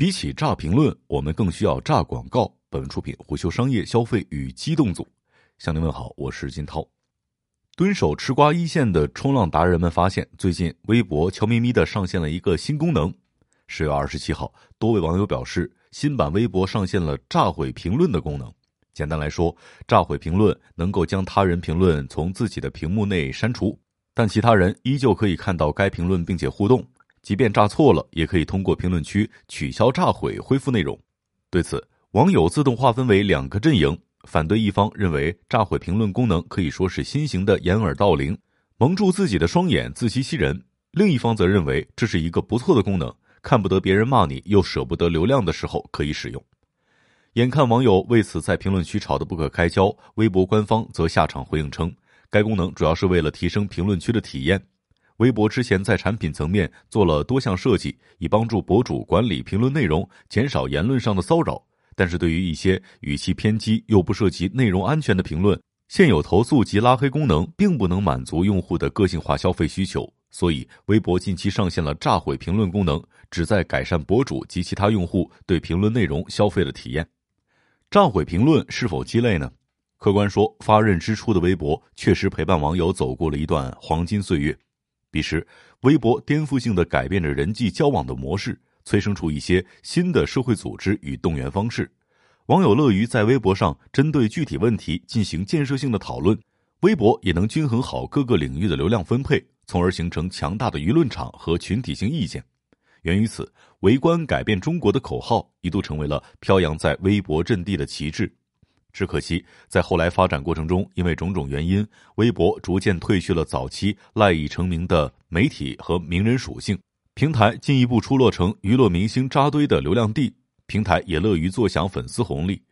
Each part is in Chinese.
比起炸评论，我们更需要炸广告。本文出品：虎嗅商业消费与机动组。向您问好，我是金涛。蹲守吃瓜一线的冲浪达人们发现，最近微博悄咪咪的上线了一个新功能。十月二十七号，多位网友表示，新版微博上线了炸毁评论的功能。简单来说，炸毁评论能够将他人评论从自己的屏幕内删除，但其他人依旧可以看到该评论并且互动。即便炸错了，也可以通过评论区取消炸毁，恢复内容。对此，网友自动划分为两个阵营：反对一方认为炸毁评论功能可以说是新型的掩耳盗铃，蒙住自己的双眼，自欺欺人；另一方则认为这是一个不错的功能，看不得别人骂你，又舍不得流量的时候可以使用。眼看网友为此在评论区吵得不可开交，微博官方则下场回应称，该功能主要是为了提升评论区的体验。微博之前在产品层面做了多项设计，以帮助博主管理评论内容，减少言论上的骚扰。但是对于一些语气偏激又不涉及内容安全的评论，现有投诉及拉黑功能并不能满足用户的个性化消费需求。所以，微博近期上线了炸毁评论功能，旨在改善博主及其他用户对评论内容消费的体验。炸毁评论是否鸡肋呢？客观说，发轫之初的微博确实陪伴网友走过了一段黄金岁月。彼时，微博颠覆性的改变着人际交往的模式，催生出一些新的社会组织与动员方式。网友乐于在微博上针对具体问题进行建设性的讨论，微博也能均衡好各个领域的流量分配，从而形成强大的舆论场和群体性意见。源于此，“围观改变中国”的口号一度成为了飘扬在微博阵地的旗帜。只可惜，在后来发展过程中，因为种种原因，微博逐渐褪去了早期赖以成名的媒体和名人属性，平台进一步出落成娱乐明星扎堆的流量地。平台也乐于坐享粉丝红利，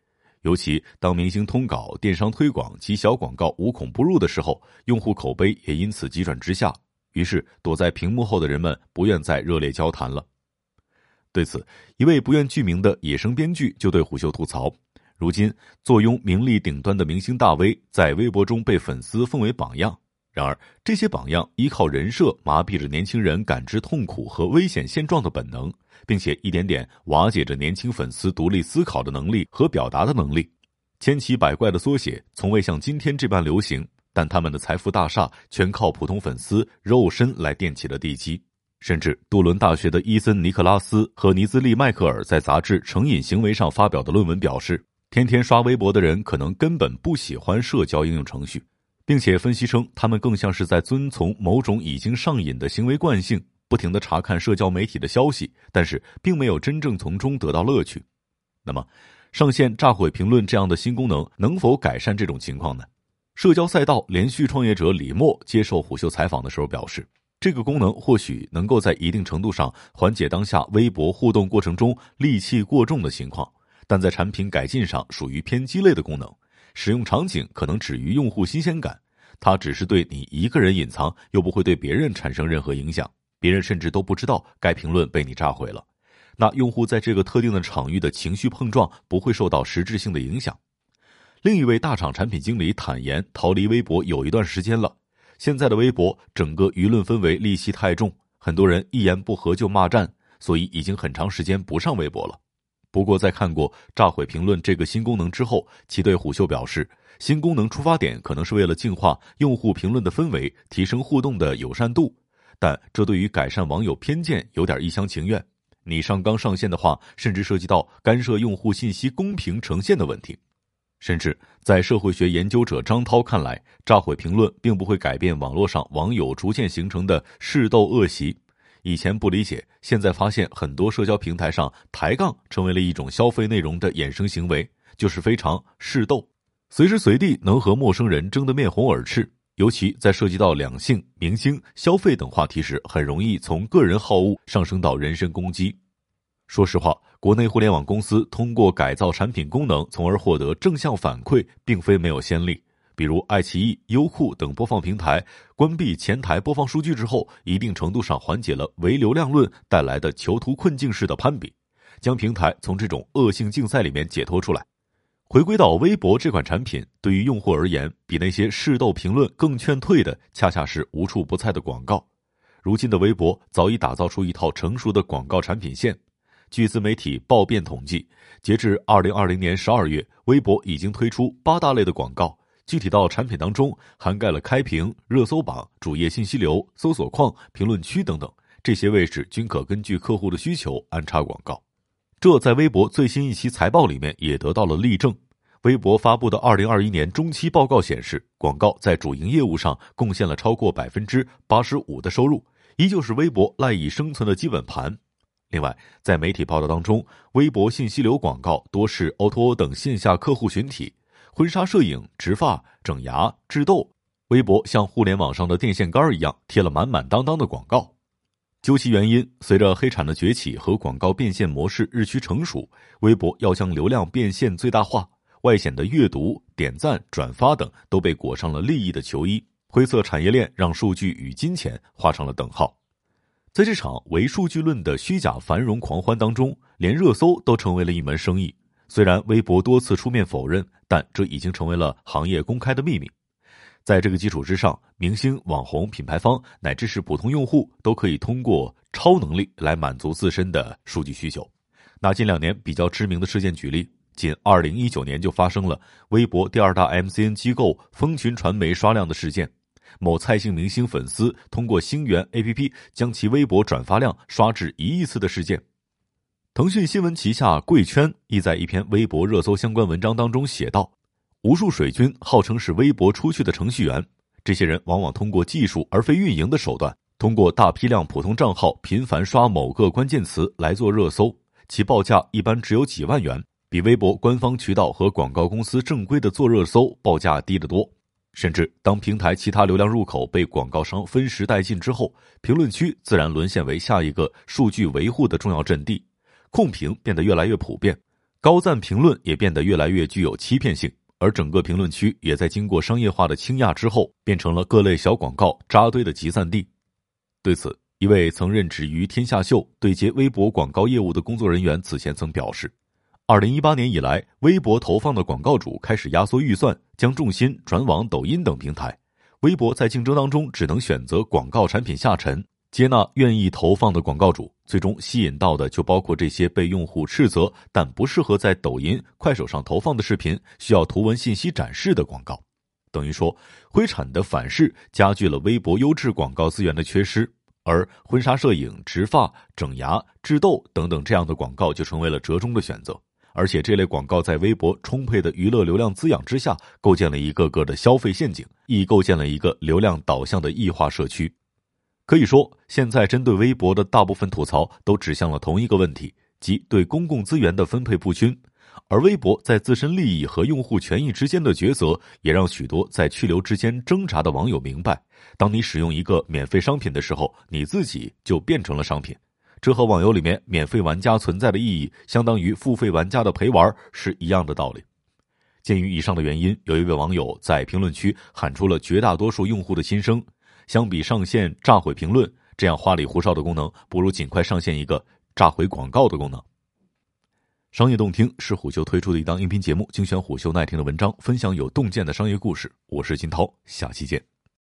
尤其当明星通稿、电商推广及小广告无孔不入的时候，用户口碑也因此急转直下。于是，躲在屏幕后的人们不愿再热烈交谈了。对此，一位不愿具名的野生编剧就对虎嗅吐槽。如今，坐拥名利顶端的明星大 V 在微博中被粉丝奉为榜样。然而，这些榜样依靠人设麻痹着年轻人感知痛苦和危险现状的本能，并且一点点瓦解着年轻粉丝独立思考的能力和表达的能力。千奇百怪的缩写从未像今天这般流行，但他们的财富大厦全靠普通粉丝肉身来垫起了地基。甚至，杜伦大学的伊森·尼克拉斯和尼兹利·迈克尔在杂志《成瘾行为》上发表的论文表示。天天刷微博的人可能根本不喜欢社交应用程序，并且分析称，他们更像是在遵从某种已经上瘾的行为惯性，不停的查看社交媒体的消息，但是并没有真正从中得到乐趣。那么，上线炸毁评论这样的新功能能否改善这种情况呢？社交赛道连续创业者李默接受虎嗅采访的时候表示，这个功能或许能够在一定程度上缓解当下微博互动过程中戾气过重的情况。但在产品改进上属于偏鸡肋的功能，使用场景可能止于用户新鲜感，它只是对你一个人隐藏，又不会对别人产生任何影响，别人甚至都不知道该评论被你炸毁了。那用户在这个特定的场域的情绪碰撞不会受到实质性的影响。另一位大厂产品经理坦言，逃离微博有一段时间了，现在的微博整个舆论氛围戾气太重，很多人一言不合就骂战，所以已经很长时间不上微博了。不过，在看过炸毁评论这个新功能之后，其对虎嗅表示，新功能出发点可能是为了净化用户评论的氛围，提升互动的友善度，但这对于改善网友偏见有点一厢情愿。你上纲上线的话，甚至涉及到干涉用户信息公平呈现的问题。甚至在社会学研究者张涛看来，炸毁评论并不会改变网络上网友逐渐形成的势斗恶习。以前不理解，现在发现很多社交平台上抬杠成为了一种消费内容的衍生行为，就是非常势斗，随时随地能和陌生人争得面红耳赤。尤其在涉及到两性、明星、消费等话题时，很容易从个人好恶上升到人身攻击。说实话，国内互联网公司通过改造产品功能，从而获得正向反馈，并非没有先例。比如爱奇艺、优酷等播放平台关闭前台播放数据之后，一定程度上缓解了唯流量论带来的囚徒困境式的攀比，将平台从这种恶性竞赛里面解脱出来。回归到微博这款产品，对于用户而言，比那些势斗评论更劝退的，恰恰是无处不在的广告。如今的微博早已打造出一套成熟的广告产品线，据自媒体报变统计，截至二零二零年十二月，微博已经推出八大类的广告。具体到产品当中，涵盖了开屏、热搜榜、主页信息流、搜索框、评论区等等这些位置，均可根据客户的需求安插广告。这在微博最新一期财报里面也得到了例证。微博发布的二零二一年中期报告显示，广告在主营业务上贡献了超过百分之八十五的收入，依旧是微博赖以生存的基本盘。另外，在媒体报道当中，微博信息流广告多是 O2O 等线下客户群体。婚纱摄影、植发、整牙、治痘，微博像互联网上的电线杆一样贴了满满当当的广告。究其原因，随着黑产的崛起和广告变现模式日趋成熟，微博要将流量变现最大化，外显的阅读、点赞、转发等都被裹上了利益的球衣，灰色产业链让数据与金钱画上了等号。在这场唯数据论的虚假繁荣狂欢当中，连热搜都成为了一门生意。虽然微博多次出面否认，但这已经成为了行业公开的秘密。在这个基础之上，明星、网红、品牌方乃至是普通用户都可以通过超能力来满足自身的数据需求。拿近两年比较知名的事件举例，仅二零一九年就发生了微博第二大 MCN 机构蜂群传媒刷量的事件，某蔡姓明星粉丝通过星源 APP 将其微博转发量刷至一亿次的事件。腾讯新闻旗下贵圈亦在一篇微博热搜相关文章当中写道：“无数水军号称是微博出去的程序员，这些人往往通过技术而非运营的手段，通过大批量普通账号频繁刷某个关键词来做热搜，其报价一般只有几万元，比微博官方渠道和广告公司正规的做热搜报价低得多。甚至当平台其他流量入口被广告商分食殆尽之后，评论区自然沦陷为下一个数据维护的重要阵地。”控评变得越来越普遍，高赞评论也变得越来越具有欺骗性，而整个评论区也在经过商业化的倾轧之后，变成了各类小广告扎堆的集散地。对此，一位曾任职于天下秀对接微博广告业务的工作人员此前曾表示，二零一八年以来，微博投放的广告主开始压缩预算，将重心转往抖音等平台，微博在竞争当中只能选择广告产品下沉。接纳愿意投放的广告主，最终吸引到的就包括这些被用户斥责但不适合在抖音、快手上投放的视频，需要图文信息展示的广告。等于说，灰产的反噬加剧了微博优质广告资源的缺失，而婚纱摄影、植发、整牙、治痘等等这样的广告就成为了折中的选择。而且这类广告在微博充沛的娱乐流量滋养之下，构建了一个个的消费陷阱，亦构建了一个流量导向的异化社区。可以说，现在针对微博的大部分吐槽都指向了同一个问题，即对公共资源的分配不均。而微博在自身利益和用户权益之间的抉择，也让许多在去留之间挣扎的网友明白：当你使用一个免费商品的时候，你自己就变成了商品。这和网游里面免费玩家存在的意义，相当于付费玩家的陪玩是一样的道理。鉴于以上的原因，有一位网友在评论区喊出了绝大多数用户的心声。相比上线炸毁评论这样花里胡哨的功能，不如尽快上线一个炸毁广告的功能。商业洞听是虎嗅推出的一档音频节目，精选虎嗅耐听的文章，分享有洞见的商业故事。我是金涛，下期见。